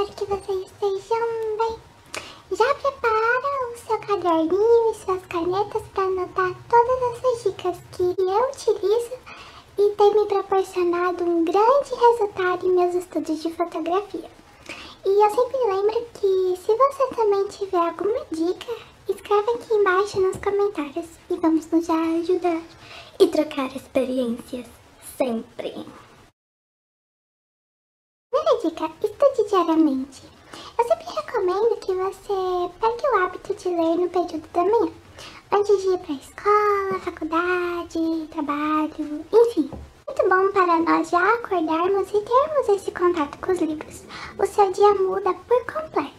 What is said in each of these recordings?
Espero que vocês estejam bem. Já prepara o seu caderninho e suas canetas para anotar todas essas dicas que eu utilizo e tem me proporcionado um grande resultado em meus estudos de fotografia. E eu sempre lembro que se você também tiver alguma dica, escreve aqui embaixo nos comentários e vamos nos ajudar e trocar experiências sempre. Dica, estude diariamente. Eu sempre recomendo que você pegue o hábito de ler no período da manhã, antes de ir para a escola, faculdade, trabalho, enfim. Muito bom para nós já acordarmos e termos esse contato com os livros. O seu dia muda por completo.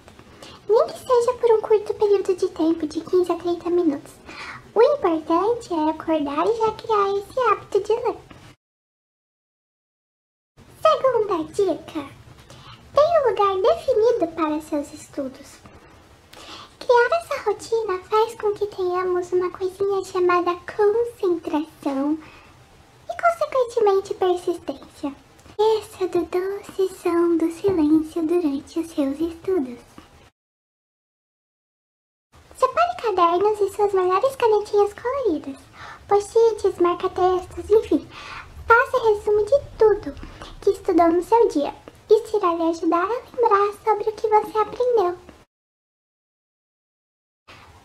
Nem que seja por um curto período de tempo, de 15 a 30 minutos. O importante é acordar e já criar esse hábito de ler. Segunda dica. Tenha um lugar definido para seus estudos. Criar essa rotina faz com que tenhamos uma coisinha chamada concentração e, consequentemente, persistência. Essa do doce som do silêncio durante os seus estudos. Separe cadernos e suas melhores canetinhas coloridas, post-its, marca-textos, enfim. Faça resumo de tudo que estudou no seu dia. Isso irá lhe ajudar a lembrar sobre o que você aprendeu.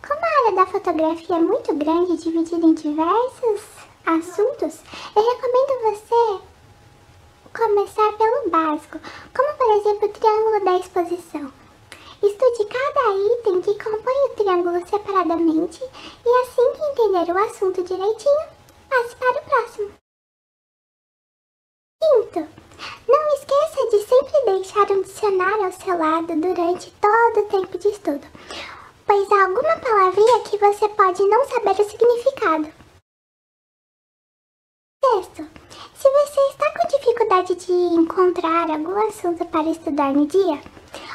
Como a área da fotografia é muito grande dividida em diversos assuntos, eu recomendo você começar pelo básico, como por exemplo o triângulo da exposição. Estude cada item que compõe o triângulo separadamente e assim que entender o assunto direitinho, passe para o próximo. Quinto, não esqueça de sempre deixar um dicionário ao seu lado durante todo o tempo de estudo, pois há alguma palavrinha que você pode não saber o significado. Sexto, se você está com dificuldade de encontrar algum assunto para estudar no dia,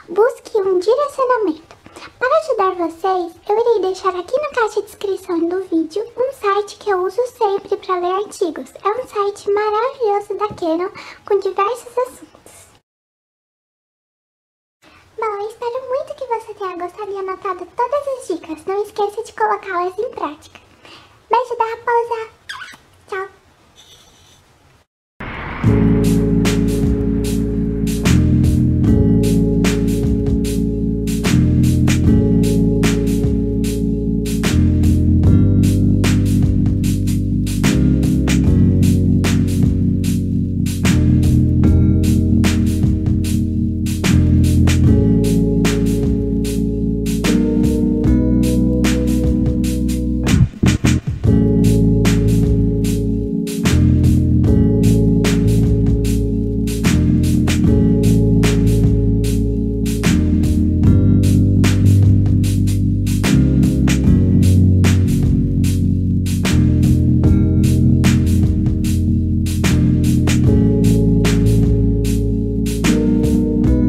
busque um direcionamento. Para ajudar vocês, eu irei deixar aqui na caixa de descrição do vídeo um site que eu uso sempre para ler artigos. É um site maravilhoso da Canon com diversos assuntos. você tenha gostado e anotado todas as dicas. Não esqueça de colocá-las em prática. Beijo da raposa. Tchau.